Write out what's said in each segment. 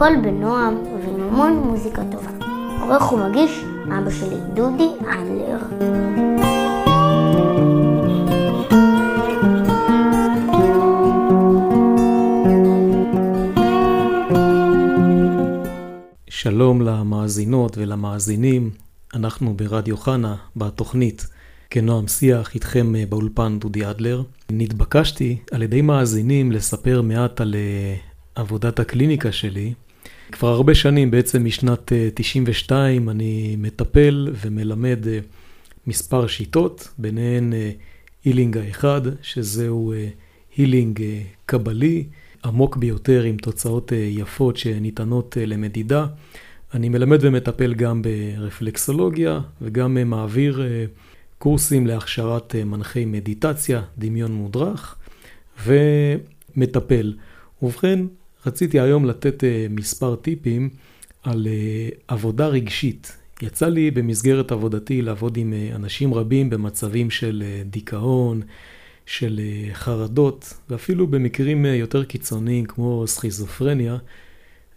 הכל בנועם ועם מוזיקה טובה. עורך ומגיש אבא שלי דודי אנדלר. שלום למאזינות ולמאזינים, אנחנו ברדיו חנה, בתוכנית כנועם שיח, איתכם אה, באולפן דודי אדלר. נתבקשתי על ידי מאזינים לספר מעט על אה, עבודת הקליניקה שלי. כבר הרבה שנים, בעצם משנת 92, אה, אני מטפל ומלמד מספר שיטות, ביניהן הילינג האחד, שזהו הילינג קבלי, עמוק ביותר עם תוצאות יפות שניתנות למדידה. אני מלמד ומטפל גם ברפלקסולוגיה וגם מעביר קורסים להכשרת אה, מנחי מדיטציה, דמיון מודרך ומטפל. ובכן, רציתי היום לתת אה, מספר טיפים על אה, עבודה רגשית. יצא לי במסגרת עבודתי לעבוד עם אנשים רבים במצבים של דיכאון, של חרדות, ואפילו במקרים יותר קיצוניים כמו סכיזופרניה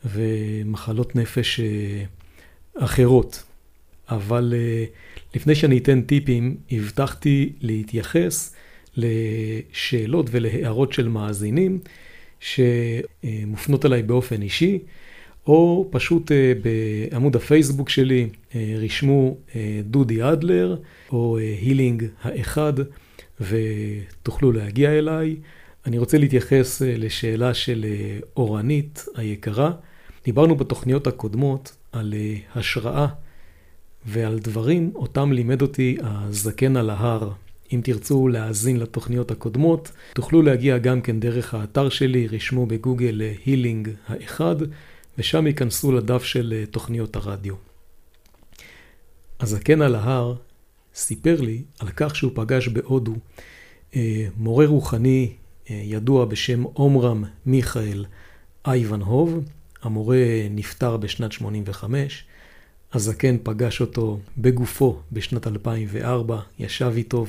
ומחלות נפש אחרות. אבל לפני שאני אתן טיפים, הבטחתי להתייחס לשאלות ולהערות של מאזינים שמופנות אליי באופן אישי, או פשוט אה, בעמוד הפייסבוק שלי אה, רשמו אה, דודי אדלר או הילינג האחד ותוכלו להגיע אליי. אני רוצה להתייחס לשאלה של אורנית היקרה. דיברנו בתוכניות הקודמות על השראה ועל דברים אותם לימד אותי הזקן על ההר. אם תרצו להאזין לתוכניות הקודמות, תוכלו להגיע גם כן דרך האתר שלי, רשמו בגוגל הילינג האחד, ושם ייכנסו לדף של תוכניות הרדיו. הזקן על ההר סיפר לי על כך שהוא פגש בהודו אה, מורה רוחני אה, ידוע בשם עומרם מיכאל אייבנהוב, המורה נפטר בשנת 85, הזקן פגש אותו בגופו בשנת 2004, ישב איתו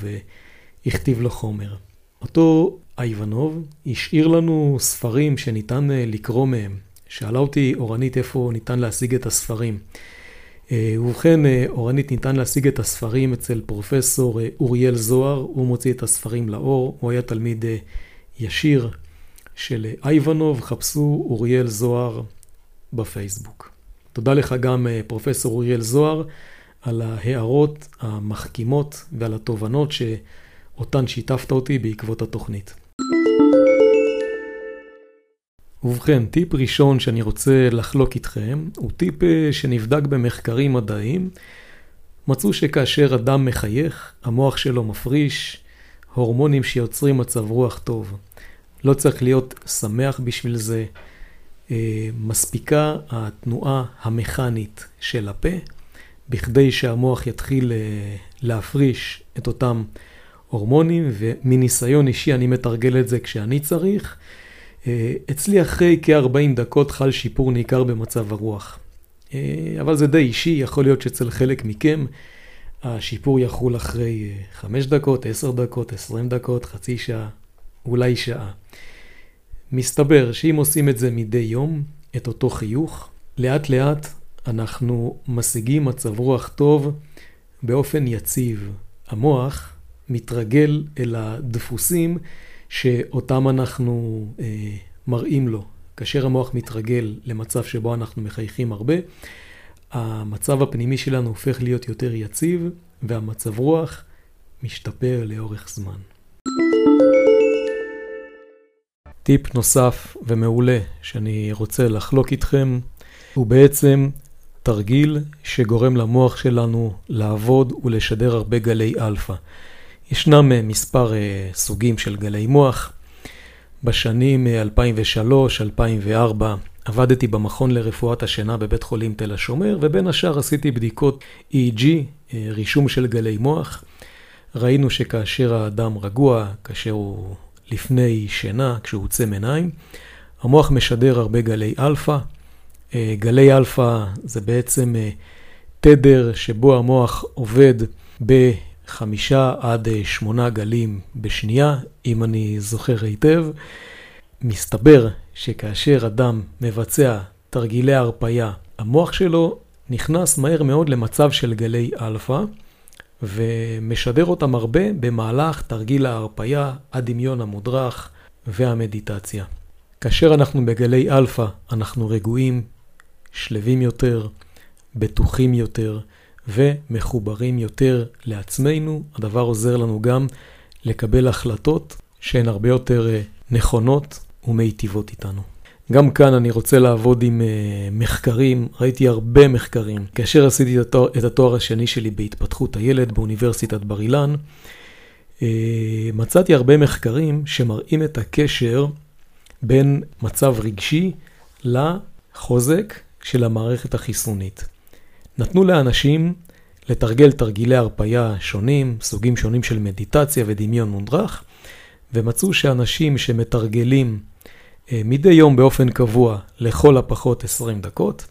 והכתיב לו חומר. אותו אייבנוב השאיר לנו ספרים שניתן אה, לקרוא מהם. שאלה אותי אורנית איפה ניתן להשיג את הספרים. אה, ובכן, אה, אורנית ניתן להשיג את הספרים אצל פרופסור אוריאל זוהר, הוא מוציא את הספרים לאור, הוא היה תלמיד ישיר של אייבנוב, חפשו אוריאל זוהר בפייסבוק. תודה לך גם אה, פרופסור אוריאל זוהר על ההערות המחכימות ועל התובנות שאותן שיתפת אותי בעקבות התוכנית. ובכן, טיפ ראשון שאני רוצה לחלוק איתכם, הוא טיפ אה, שנבדק במחקרים מדעיים. מצאו שכאשר אדם מחייך, המוח שלו מפריש הורמונים שיוצרים מצב רוח טוב. לא צריך להיות שמח בשביל זה, מספיקה התנועה המכנית של הפה, בכדי שהמוח יתחיל אה, להפריש את אותם הורמונים, ומניסיון אישי אני מתרגל את זה כשאני צריך. אה, אצלי אחרי כ-40 דקות חל שיפור ניכר במצב הרוח. אבל זה די אישי, יכול להיות שאצל חלק מכם השיפור יחול אחרי 5 דקות, 10 דקות, 20 דקות, חצי שעה, אולי שעה. מסתבר שאם עושים את זה מדי יום, את אותו חיוך, לאט לאט אנחנו משיגים מצב רוח טוב באופן יציב. המוח מתרגל אל הדפוסים שאותם אנחנו אה, מראים לו. כאשר המוח מתרגל למצב שבו אנחנו מחייכים הרבה, המצב הפנימי שלנו הופך להיות יותר יציב והמצב רוח משתפר לאורך זמן. טיפ נוסף ומעולה שאני רוצה לחלוק איתכם, הוא בעצם תרגיל שגורם למוח שלנו לעבוד ולשדר הרבה גלי אלפא. ישנם אה, מספר אה, סוגים של גלי מוח. בשנים 2003-2004 אה, עבדתי במכון לרפואת השינה בבית חולים תל השומר, ובין השאר עשיתי בדיקות EEG, רישום של גלי מוח. ראינו שכאשר האדם רגוע, כאשר הוא לפני שינה, כשהוא עוצם עיניים. המוח משדר הרבה גלי אלפא. אה, גלי אלפא זה בעצם אה, תדר שבו המוח עובד חמישה עד שמונה גלים בשנייה, אם אני זוכר היטב. מסתבר שכאשר אדם מבצע תרגילי הרפייה, המוח שלו נכנס מהר מאוד למצב של גלי אלפא, ומשדר אותם הרבה במהלך תרגיל ההרפייה, הדמיון המודרך והמדיטציה. כאשר אנחנו בגלי אלפא, אנחנו רגועים, שלווים יותר, בטוחים יותר ומחוברים יותר לעצמנו. הדבר עוזר לנו גם לקבל החלטות שהן הרבה יותר אה, נכונות ומיטיבות איתנו. גם כאן אני רוצה לעבוד עם uh, מחקרים, ראיתי הרבה מחקרים. כאשר עשיתי את התואר, את התואר השני שלי בהתפתחות הילד באוניברסיטת בר אילן, uh, מצאתי הרבה מחקרים שמראים את הקשר בין מצב רגשי לחוזק של המערכת החיסונית. נתנו לאנשים לתרגל תרגילי הרפייה שונים, סוגים שונים של מדיטציה ודמיון מודרך, ומצאו שאנשים שמתרגלים מדי יום באופן קבוע לכל הפחות 20 דקות.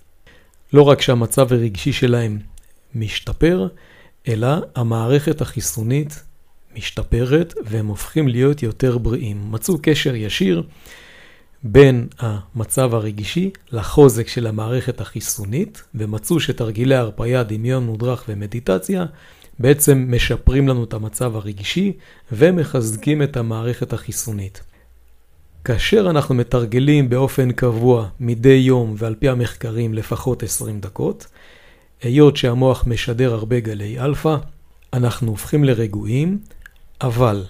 לא רק שהמצב הרגשי שלהם משתפר, אלא המערכת החיסונית משתפרת והם הופכים להיות יותר בריאים. מצאו קשר ישיר בין המצב הרגשי לחוזק של המערכת החיסונית, ומצאו שתרגילי הרפאיה, דמיון מודרך ומדיטציה בעצם משפרים לנו את המצב הרגשי ומחזקים את המערכת החיסונית. כאשר אנחנו מתרגלים באופן קבוע מדי יום ועל פי המחקרים לפחות 20 דקות, היות שהמוח משדר הרבה גלי אלפא, אנחנו הופכים לרגועים, אבל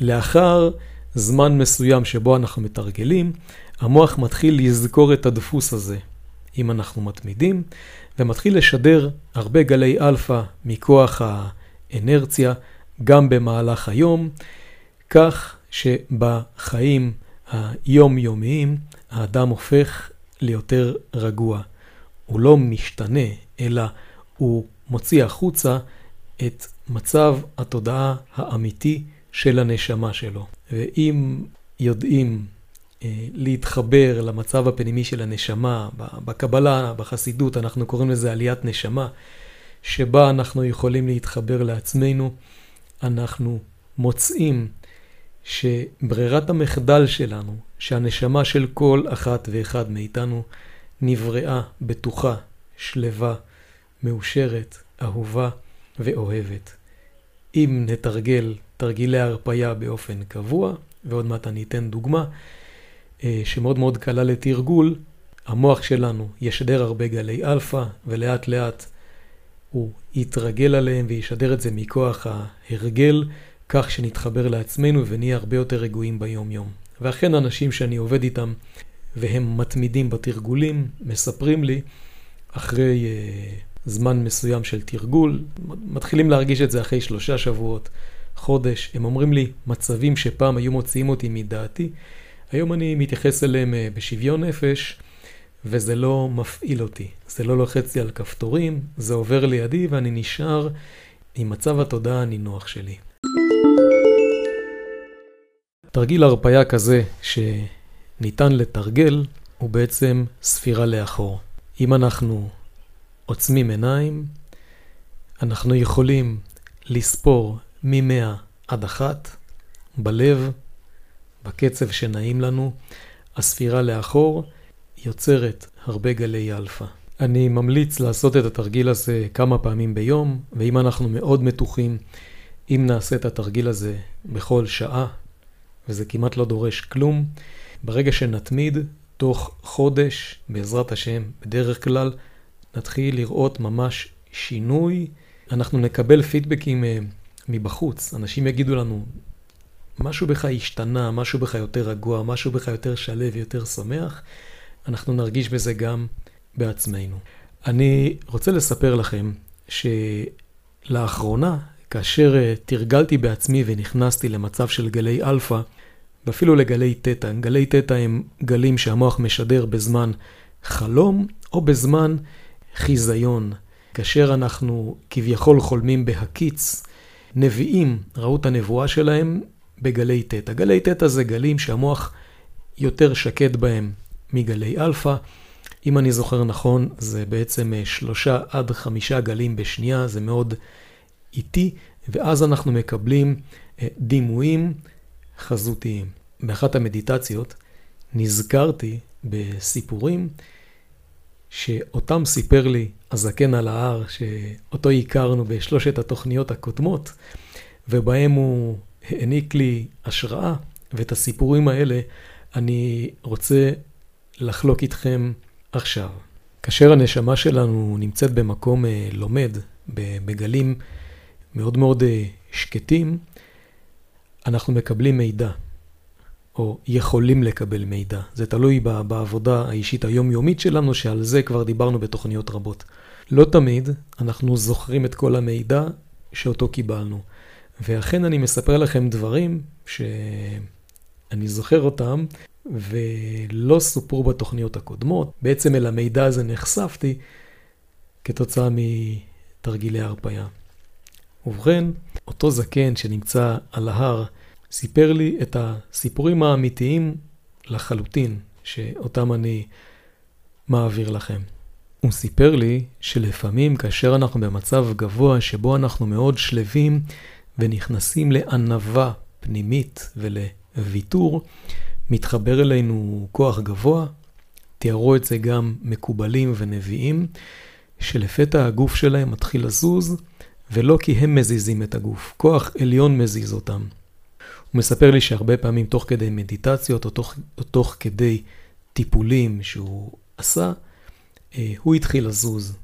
לאחר זמן מסוים שבו אנחנו מתרגלים, המוח מתחיל לזכור את הדפוס הזה, אם אנחנו מתמידים, ומתחיל לשדר הרבה גלי אלפא מכוח האינרציה גם במהלך היום, כך שבחיים היומיומיים האדם הופך ליותר רגוע. הוא לא משתנה, אלא הוא מוציא החוצה את מצב התודעה האמיתי של הנשמה שלו. ואם יודעים אה, להתחבר למצב הפנימי של הנשמה, בקבלה, בחסידות, אנחנו קוראים לזה עליית נשמה, שבה אנחנו יכולים להתחבר לעצמנו, אנחנו מוצאים שברירת המחדל שלנו, שהנשמה של כל אחת ואחד מאיתנו נבראה, בטוחה, שלווה, מאושרת, אהובה ואוהבת. אם נתרגל תרגילי הרפייה באופן קבוע, ועוד מעט אני אתן דוגמה, אה, שמאוד מאוד קלה לתרגול, המוח שלנו ישדר הרבה גלי אלפא, ולאט לאט הוא יתרגל עליהם וישדר את זה מכוח ההרגל. כך שנתחבר לעצמנו ונהיה הרבה יותר רגועים ביום-יום. ואכן אנשים שאני עובד איתם והם מתמידים בתרגולים, מספרים לי אחרי אה, זמן מסוים של תרגול, מתחילים להרגיש את זה אחרי שלושה שבועות, חודש, הם אומרים לי, מצבים שפעם היו מוציאים אותי מדעתי, היום אני מתייחס אליהם uh, בשוויון נפש, וזה לא מפעיל אותי, זה לא לוחץ לי על כפתורים, זה עובר לידי ואני נשאר עם מצב התודעה הנינוח שלי. תרגיל הרפאיה כזה שניתן לתרגל הוא בעצם ספירה לאחור. אם אנחנו עוצמים עיניים, אנחנו יכולים לספור מ-100 עד 1 בלב, בקצב שנעים לנו. הספירה לאחור יוצרת הרבה גלי אלפא. אני ממליץ לעשות את התרגיל הזה כמה פעמים ביום, ואם אנחנו מאוד מתוחים, אם נעשה את התרגיל הזה בכל שעה, וזה כמעט לא דורש כלום, ברגע שנתמיד, תוך חודש, בעזרת השם, בדרך כלל, נתחיל לראות ממש שינוי. אנחנו נקבל פידבקים אה, מבחוץ, אנשים יגידו לנו, משהו בך השתנה, משהו בך יותר רגוע, משהו בך יותר שלו, יותר שמח, אנחנו נרגיש בזה גם בעצמנו. אני רוצה לספר לכם שלאחרונה כאשר אה, תרגלתי בעצמי ונכנסתי למצב של גלי אלפא, ואפילו לגלי תטא, גלי תטא הם גלים שהמוח משדר בזמן חלום או בזמן חיזיון. כאשר אנחנו כביכול חולמים בהקיץ, נביאים ראו את הנבואה שלהם בגלי תטא. גלי תטא זה גלים שהמוח יותר שקט בהם מגלי אלפא. אם אני זוכר נכון, זה בעצם אה, שלושה עד חמישה גלים בשנייה, זה מאוד איטי ואז אנחנו מקבלים אה, דימויים חזותיים. באחת המדיטציות נזכרתי בסיפורים שאותם סיפר לי הזקן על ההר, שאותו הכרנו בשלושת התוכניות הקודמות, ובהם הוא העניק לי השראה, ואת הסיפורים האלה אני רוצה לחלוק איתכם עכשיו. כאשר הנשמה שלנו נמצאת במקום אה, לומד, בגלים מאוד מאוד אה, שקטים, אנחנו מקבלים מידע, או יכולים לקבל מידע. זה תלוי בעבודה האישית היומיומית שלנו, שעל זה כבר דיברנו בתוכניות רבות. לא תמיד אנחנו זוכרים את כל המידע שאותו קיבלנו. ואכן אני מספר לכם דברים שאני זוכר אותם, ולא סופרו בתוכניות הקודמות. בעצם אל המידע הזה נחשפתי כתוצאה מתרגילי הרפאיה. ובכן, אותו זקן שנמצא על ההר סיפר לי את הסיפורים האמיתיים לחלוטין, שאותם אני מעביר לכם. הוא סיפר לי שלפעמים כאשר אנחנו במצב גבוה שבו אנחנו מאוד שלווים ונכנסים לענווה פנימית ולוויתור, מתחבר אלינו כוח גבוה, תיארו את זה גם מקובלים ונביאים, שלפתע הגוף שלהם מתחיל לזוז, ולא כי הם מזיזים את הגוף, כוח עליון מזיז אותם. הוא מספר לי שהרבה פעמים תוך כדי מדיטציות או תוך, או תוך כדי טיפולים שהוא עשה, אה, הוא התחיל לזוז.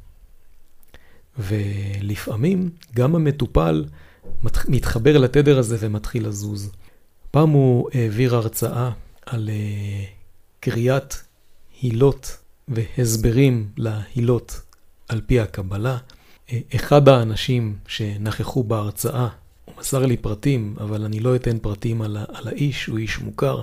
ולפעמים גם המטופל מתחבר לתדר הזה ומתחיל לזוז. פעם הוא העביר הרצאה על אה, קריאת הילות והסברים להילות על פי הקבלה. אחד האנשים שנכחו בהרצאה, הוא מסר לי פרטים, אבל אני לא אתן פרטים על, על האיש, הוא איש מוכר,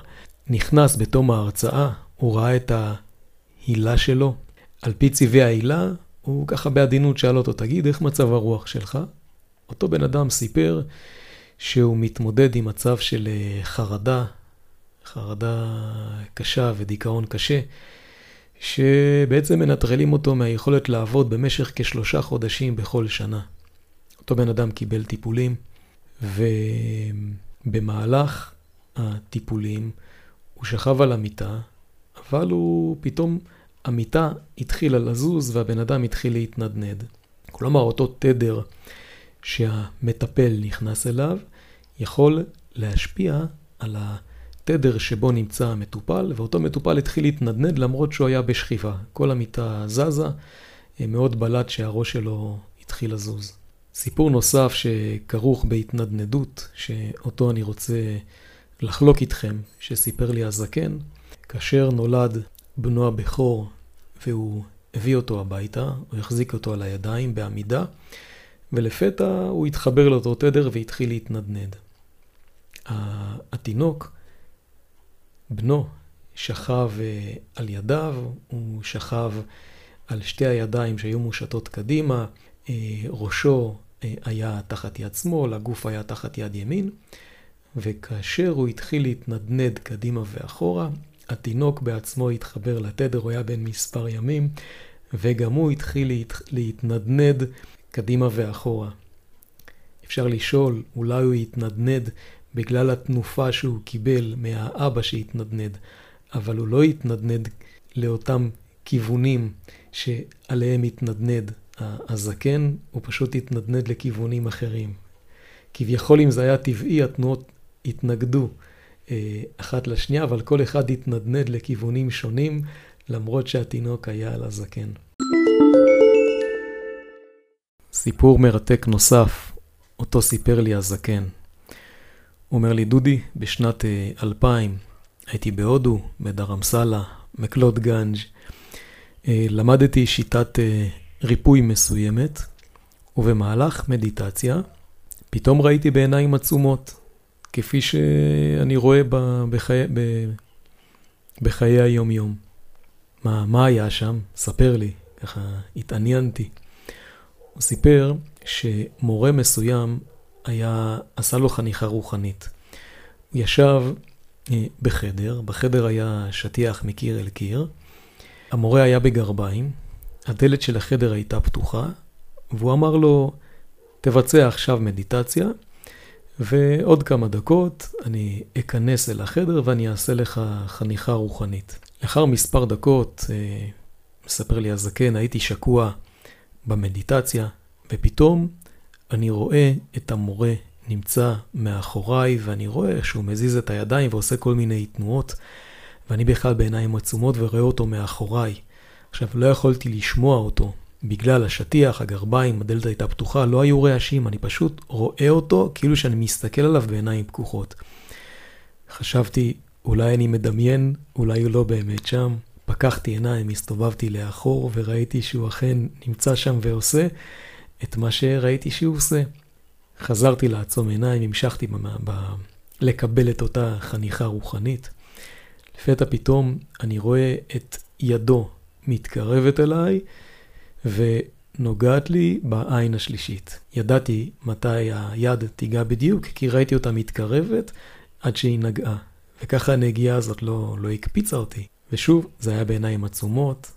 נכנס בתום ההרצאה, הוא ראה את ההילה שלו. על פי צבעי ההילה, הוא ככה בעדינות שאל אותו, תגיד, איך מצב הרוח שלך? אותו בן אדם סיפר שהוא מתמודד עם מצב של אה, חרדה, חרדה קשה ודיכאון קשה, שבעצם מנטרלים אותו מהיכולת לעבוד במשך כשלושה חודשים בכל שנה. אותו בן אדם קיבל טיפולים, ובמהלך הטיפולים הוא שכב על המיטה, אבל הוא פתאום, המיטה התחילה לזוז והבן אדם התחיל להתנדנד. כלומר, אותו תדר שהמטפל נכנס אליו, יכול להשפיע על התדר שבו נמצא המטופל, ואותו מטופל התחיל להתנדנד למרות שהוא היה בשכיבה. כל המיטה זזה, מאוד בלט שהראש שלו התחיל לזוז. סיפור נוסף שכרוך בהתנדנדות, שאותו אני רוצה לחלוק איתכם, שסיפר לי הזקן, כאשר נולד בנו הבכור והוא הביא אותו הביתה, הוא החזיק אותו על הידיים בעמידה, ולפתע הוא התחבר לאותו תדר והתחיל להתנדנד. התינוק, בנו, שכב אה, על ידיו, הוא שכב על שתי הידיים שהיו מושטות קדימה, אה, ראשו אה, היה תחת יד שמאל, הגוף היה תחת יד ימין, וכאשר הוא התחיל להתנדנד קדימה ואחורה, התינוק בעצמו התחבר לתדר, הוא היה בן מספר ימים, וגם הוא התחיל להתנדנד קדימה ואחורה. אפשר לשאול, אולי הוא התנדנד בגלל התנופה שהוא קיבל מהאבא שהתנדנד, אבל הוא לא התנדנד לאותם כיוונים שעליהם התנדנד הזקן, הוא פשוט התנדנד לכיוונים אחרים. כביכול אם זה היה טבעי, התנועות התנגדו אה, אחת לשנייה, אבל כל אחד התנדנד לכיוונים שונים, למרות שהתינוק היה על הזקן. סיפור מרתק נוסף, אותו סיפר לי הזקן. הוא אומר לי, דודי, בשנת 2000 אה, הייתי בהודו, בדרמסלה, מקלוד גנג', אה, למדתי שיטת אה, ריפוי מסוימת, ובמהלך מדיטציה, פתאום ראיתי בעיניים עצומות, כפי שאני רואה בחיי, בחיי היום-יום. מה, מה היה שם? ספר לי, ככה התעניינתי. הוא סיפר שמורה מסוים היה, עשה לו חניכה רוחנית. הוא ישב אה, בחדר, בחדר היה שטיח מקיר אל קיר, המורה היה בגרביים, הדלת של החדר הייתה פתוחה, והוא אמר לו, תבצע עכשיו מדיטציה, ועוד כמה דקות אני אכנס אל החדר ואני אעשה לך חניכה רוחנית. לאחר מספר דקות, אה, מספר לי הזקן, הייתי שקוע במדיטציה, ופתאום אני רואה את המורה נמצא מאחוריי, ואני רואה שהוא מזיז את הידיים ועושה כל מיני תנועות, ואני בכלל בעיניים עצומות ורואה אותו מאחוריי. עכשיו, לא יכולתי לשמוע אותו, בגלל השטיח, הגרביים, הדלת הייתה פתוחה, לא היו רעשים, אני פשוט רואה אותו כאילו שאני מסתכל עליו בעיניים פקוחות. חשבתי, אולי אני מדמיין, אולי הוא לא באמת שם. פקחתי עיניים, הסתובבתי לאחור וראיתי שהוא אכן נמצא שם ועושה את מה שראיתי שהוא עושה. חזרתי לעצום עיניים, המשכתי ב... ב... לקבל את אותה חניכה רוחנית. לפתע פתאום אני רואה את ידו מתקרבת אליי ונוגעת לי בעין השלישית. ידעתי מתי היד תיגע בדיוק, כי ראיתי אותה מתקרבת עד שהיא נגעה. וככה הנגיעה הזאת לא, לא הקפיצה אותי. ושוב, זה היה בעיניים עצומות.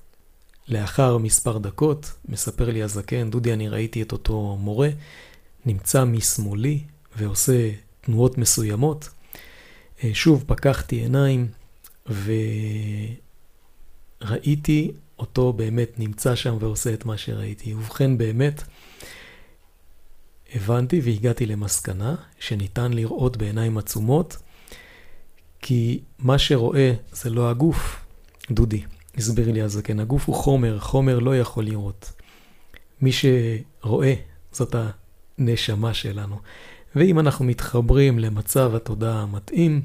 לאחר מספר דקות, מספר לי הזקן, דודי, אני ראיתי את אותו מורה, נמצא משמאלי ועושה תנועות מסוימות. אה, שוב, פקחתי עיניים וראיתי אותו באמת נמצא שם ועושה את מה שראיתי. ובכן, באמת, הבנתי והגעתי למסקנה שניתן לראות בעיניים עצומות, כי מה שרואה זה לא הגוף, דודי, הסביר לי הזקן, הגוף הוא חומר, חומר לא יכול לראות. מי שרואה זאת הנשמה שלנו. ואם אנחנו מתחברים למצב התודעה המתאים,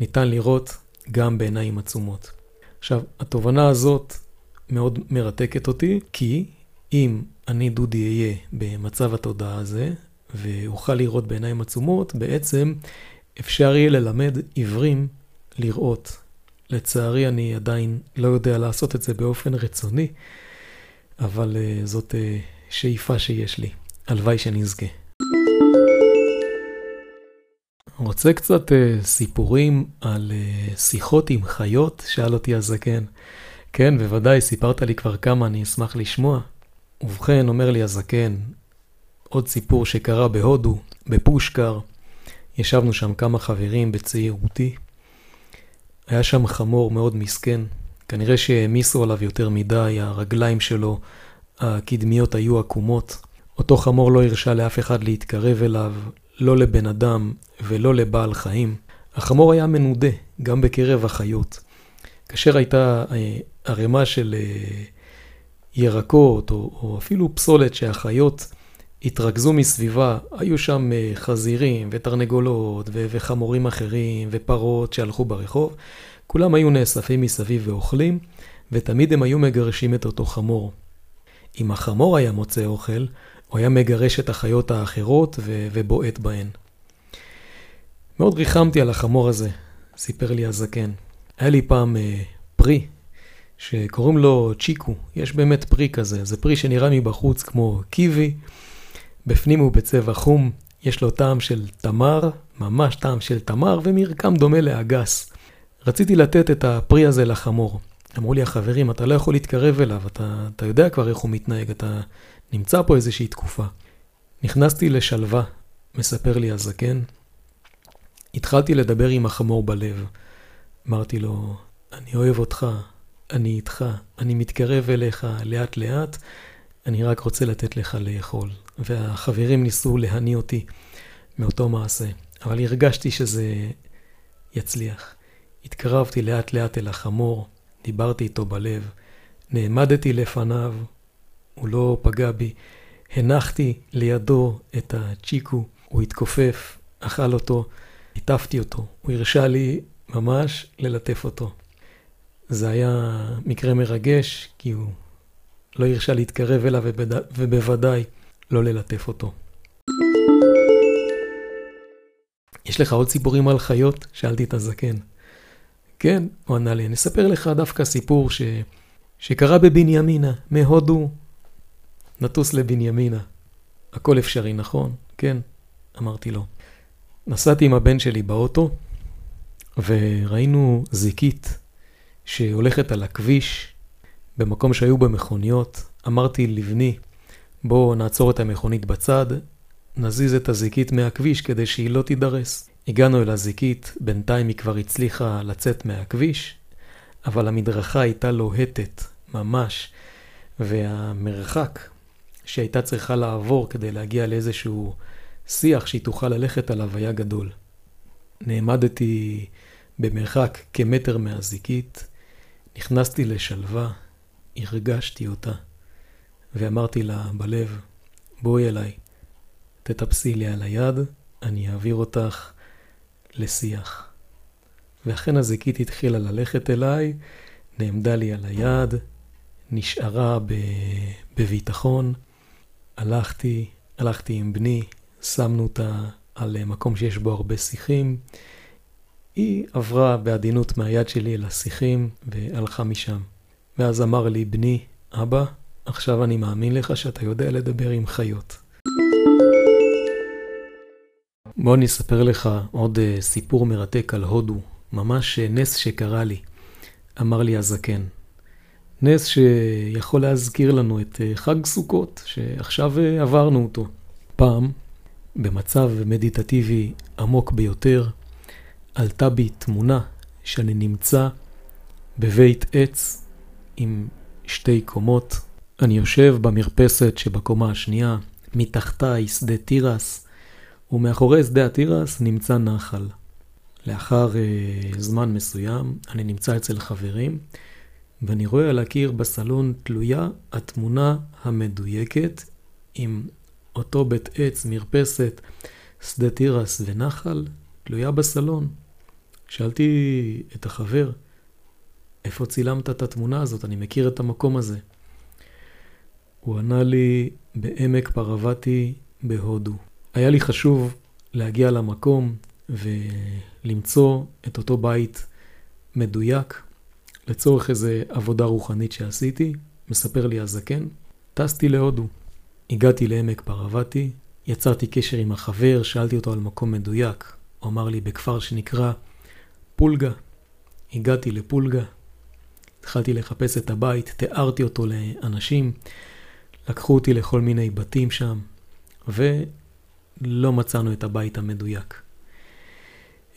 ניתן לראות גם בעיניים עצומות. עכשיו, התובנה הזאת מאוד מרתקת אותי, כי אם אני דודי אהיה במצב התודעה הזה, ואוכל לראות בעיניים עצומות, בעצם אפשר יהיה ללמד עיוורים לראות. לצערי אני עדיין לא יודע לעשות את זה באופן רצוני, אבל uh, זאת uh, שאיפה שיש לי. הלוואי שנזכה. רוצה קצת uh, סיפורים על uh, שיחות עם חיות? שאל אותי הזקן. כן, בוודאי, סיפרת לי כבר כמה, אני אשמח לשמוע. ובכן, אומר לי הזקן, עוד סיפור שקרה בהודו, בפושקר. ישבנו שם כמה חברים בצעירותי. היה שם חמור מאוד מסכן. כנראה שהעמיסו עליו יותר מדי, הרגליים שלו הקדמיות היו עקומות. אותו חמור לא הרשה לאף אחד להתקרב אליו, לא לבן אדם ולא לבעל חיים. החמור היה מנודה, גם בקרב החיות. כאשר הייתה אה, ערימה של אה, ירקות, או, או אפילו פסולת שהחיות התרכזו מסביבה, היו שם אה, חזירים ותרנגולות וחמורים אחרים ופרות שהלכו ברחוב, כולם היו נאספים מסביב ואוכלים, ותמיד הם היו מגרשים את אותו חמור. אם החמור היה מוצא אוכל, הוא היה מגרש את החיות האחרות ובועט בהן. מאוד ריחמתי על החמור הזה, סיפר לי הזקן. היה לי פעם אה, פרי שקוראים לו צ'יקו, יש באמת פרי כזה, זה פרי שנראה מבחוץ כמו קיבי, בפנים הוא בצבע חום, יש לו טעם של תמר, ממש טעם של תמר, ומרקם דומה לאגס. רציתי לתת את הפרי הזה לחמור. אמרו לי החברים, אתה לא יכול להתקרב אליו, אתה, אתה יודע כבר איך הוא מתנהג, אתה נמצא פה איזושהי תקופה. נכנסתי לשלווה, מספר לי הזקן. התחלתי לדבר עם החמור בלב. אמרתי לו, אני אוהב אותך, אני איתך, אני מתקרב אליך לאט לאט, אני רק רוצה לתת לך לאכול. והחברים ניסו להניא אותי מאותו מעשה, אבל הרגשתי שזה יצליח. התקרבתי לאט לאט אל החמור, דיברתי איתו בלב, נעמדתי לפניו, הוא לא פגע בי, הנחתי לידו את הצ'יקו, הוא התכופף, אכל אותו, ליטפתי אותו, הוא הרשה לי ממש ללטף אותו. זה היה מקרה מרגש, כי הוא לא הרשה להתקרב אליו ובוודאי לא ללטף אותו. יש לך עוד סיפורים על חיות? שאלתי את הזקן. כן, הוא ענה לי, אני אספר לך דווקא סיפור ש... שקרה בבנימינה, מהודו. נטוס לבנימינה. הכל אפשרי, נכון? כן, אמרתי לו. נסעתי עם הבן שלי באוטו, וראינו זיקית שהולכת על הכביש במקום שהיו במכוניות. אמרתי לבני, בואו נעצור את המכונית בצד, נזיז את הזיקית מהכביש כדי שהיא לא תידרס. הגענו אל הזיקית, בינתיים היא כבר הצליחה לצאת מהכביש, אבל המדרכה הייתה לוהטת, ממש, והמרחק שהייתה צריכה לעבור כדי להגיע לאיזשהו שיח שהיא תוכל ללכת עליו היה גדול. נעמדתי במרחק כמטר מהזיקית, נכנסתי לשלווה, הרגשתי אותה, ואמרתי לה בלב, בואי אליי, תטפסי לי על היד, אני אעביר אותך לשיח. ואכן הזיקית התחילה ללכת אליי, נעמדה לי על היד, נשארה בביטחון, הלכתי, הלכתי עם בני, שמנו אותה על מקום שיש בו הרבה שיחים. היא עברה בעדינות מהיד שלי אל השיחים והלכה משם. ואז אמר לי, בני, אבא, עכשיו אני מאמין לך שאתה יודע לדבר עם חיות. בוא אני אספר לך עוד uh, סיפור מרתק על הודו, ממש uh, נס שקרה לי, אמר לי הזקן. נס שיכול להזכיר לנו את uh, חג סוכות, שעכשיו עברנו אותו. פעם, במצב מדיטטיבי עמוק ביותר, עלתה בי תמונה שאני נמצא בבית עץ עם שתי קומות. אני יושב במרפסת שבקומה השנייה, מתחתה היא שדה תירס, ומאחורי שדה התירס נמצא נחל. לאחר uh, זמן מסוים אני נמצא אצל חברים, ואני רואה על הקיר בסלון תלויה התמונה המדויקת עם אותו בית עץ, מרפסת, שדה תירס ונחל, תלויה בסלון. שאלתי את החבר, איפה צילמת את התמונה הזאת? אני מכיר את המקום הזה. הוא ענה לי, בעמק פרווטי בהודו. היה לי חשוב להגיע למקום ולמצוא את אותו בית מדויק לצורך איזו עבודה רוחנית שעשיתי, מספר לי הזקן. טסתי להודו. הגעתי לעמק פרווטי, יצרתי קשר עם החבר, שאלתי אותו על מקום מדויק. הוא אמר לי בכפר שנקרא פולגה. הגעתי לפולגה, התחלתי לחפש את הבית, תיארתי אותו לאנשים, לקחו אותי לכל מיני בתים שם, ולא מצאנו את הבית המדויק.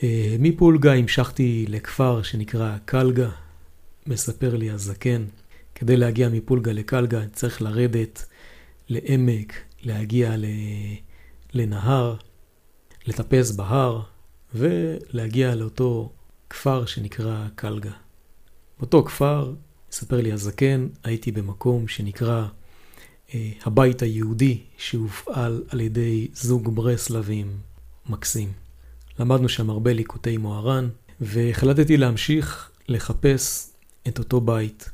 אה, מפולגה המשכתי לכפר שנקרא קלגה, מספר לי הזקן, כדי להגיע מפולגה לקלגה צריך לרדת לעמק, להגיע לנהר, לטפס בהר ולהגיע לאותו כפר שנקרא קלגה. באותו כפר, מספר לי הזקן, הייתי במקום שנקרא הבית היהודי שהופעל על ידי זוג ברסלבים מקסים. למדנו שם הרבה ליקוטי מוהר"ן, והחלטתי להמשיך לחפש את אותו בית.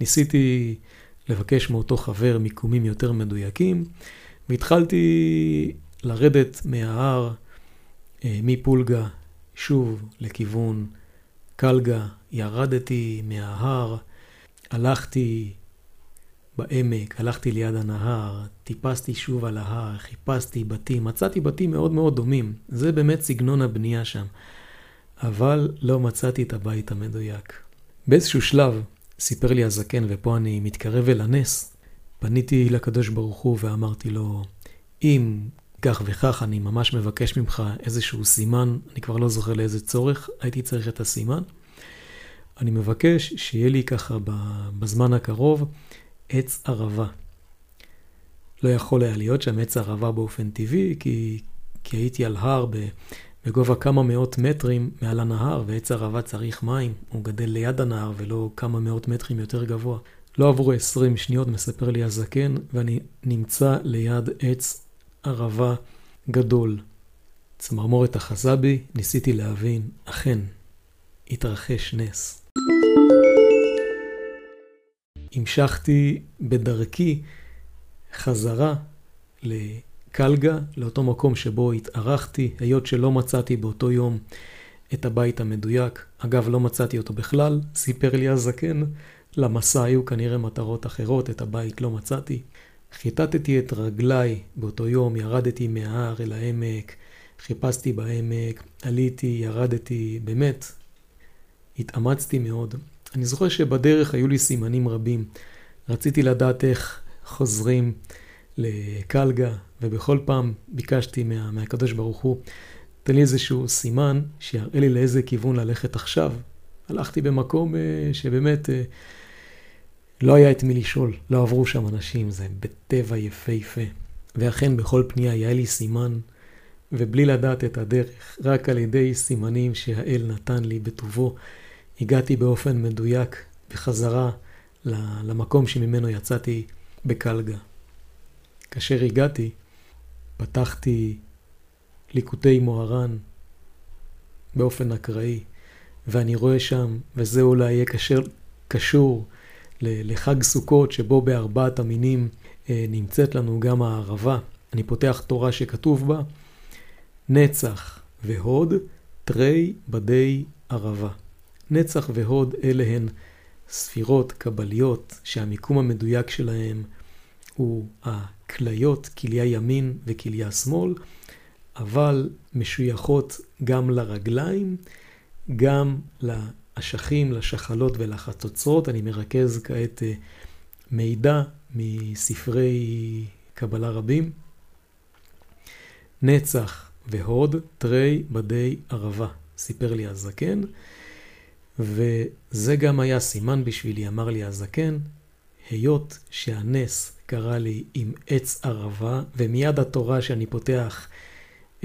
ניסיתי לבקש מאותו חבר מיקומים יותר מדויקים, והתחלתי לרדת מההר אה, מפולגה שוב לכיוון קלגה, ירדתי מההר, הלכתי בעמק, הלכתי ליד הנהר, טיפסתי שוב על ההר, חיפשתי בתים, מצאתי בתים מאוד מאוד דומים, זה באמת סגנון הבנייה שם, אבל לא מצאתי את הבית המדויק. באיזשהו שלב, סיפר לי הזקן, ופה אני מתקרב אל הנס, פניתי לקדוש ברוך הוא ואמרתי לו, אם כך וכך אני ממש מבקש ממך איזשהו סימן, אני כבר לא זוכר לאיזה צורך הייתי צריך את הסימן. אני מבקש שיהיה לי ככה בזמן הקרוב עץ ערבה. לא יכול היה להיות שם עץ ערבה באופן טבעי, כי, כי הייתי על הר בגובה כמה מאות מטרים מעל הנהר, ועץ ערבה צריך מים, הוא גדל ליד הנהר ולא כמה מאות מטרים יותר גבוה. לא עברו 20 שניות, מספר לי הזקן, ואני נמצא ליד עץ ערבה גדול. צמרמורת אחזה בי, ניסיתי להבין, אכן, התרחש נס. המשכתי בדרכי חזרה לקלגה, לאותו מקום שבו התארחתי, היות שלא מצאתי באותו יום את הבית המדויק. אגב, לא מצאתי אותו בכלל, סיפר לי הזקן. למסע היו כנראה מטרות אחרות, את הבית לא מצאתי. חיטטתי את רגליי באותו יום, ירדתי מההר אל העמק, חיפשתי בעמק, עליתי, ירדתי, באמת, התאמצתי מאוד. אני זוכר שבדרך היו לי סימנים רבים. רציתי לדעת איך חוזרים לקלגה, ובכל פעם ביקשתי מה, מהקדוש ברוך הוא, תן לי איזשהו סימן שיראה לי לאיזה כיוון ללכת עכשיו. הלכתי במקום אה, שבאמת אה, לא היה את מי לשאול, לא עברו שם אנשים, זה בטבע יפהפה. ואכן בכל פנייה היה לי סימן, ובלי לדעת את הדרך, רק על ידי סימנים שהאל נתן לי בטובו, הגעתי באופן מדויק בחזרה למקום שממנו יצאתי בקלגה. כאשר הגעתי, פתחתי ליקוטי מוהר"ן באופן אקראי, ואני רואה שם, וזה אולי יהיה קשר, קשור לחג סוכות, שבו בארבעת המינים אה, נמצאת לנו גם הערבה. אני פותח תורה שכתוב בה, נצח והוד, תרי בדי ערבה. נצח והוד אלה הן ספירות קבליות שהמיקום המדויק שלהם הוא הכליות, כליה ימין וכליה שמאל, אבל משויכות גם לרגליים, גם לאשכים, לשחלות ולחצוצרות. אני מרכז כעת אה, מידע מספרי קבלה רבים. נצח והוד, תרי בדי ערבה, סיפר לי הזקן, וזה גם היה סימן בשבילי, אמר לי הזקן, היות שהנס קרה לי עם עץ ערבה, ומיד התורה שאני פותח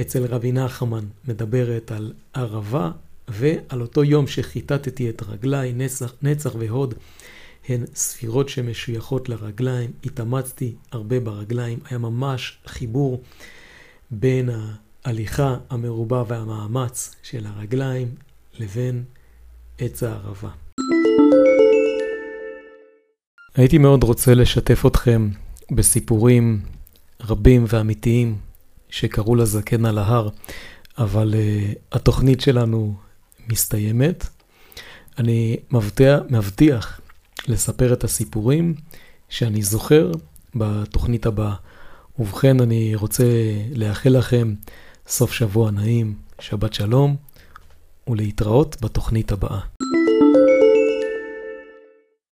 אצל רבי נחמן מדברת על ערבה, ועל אותו יום שחיטטתי את רגליי, נצח, נצח והוד, הן ספירות שמשויכות לרגליים, התאמצתי הרבה ברגליים, היה ממש חיבור בין ההליכה המרובה והמאמץ של הרגליים לבין עץ הערבה. הייתי מאוד רוצה לשתף אתכם בסיפורים רבים ואמיתיים שקראו לזקן על ההר, אבל uh, התוכנית שלנו מסתיימת. אני מבטיח, מבטיח לספר את הסיפורים שאני זוכר בתוכנית הבאה. ובכן, אני רוצה לאחל לכם סוף שבוע נעים, שבת שלום, ולהתראות בתוכנית הבאה.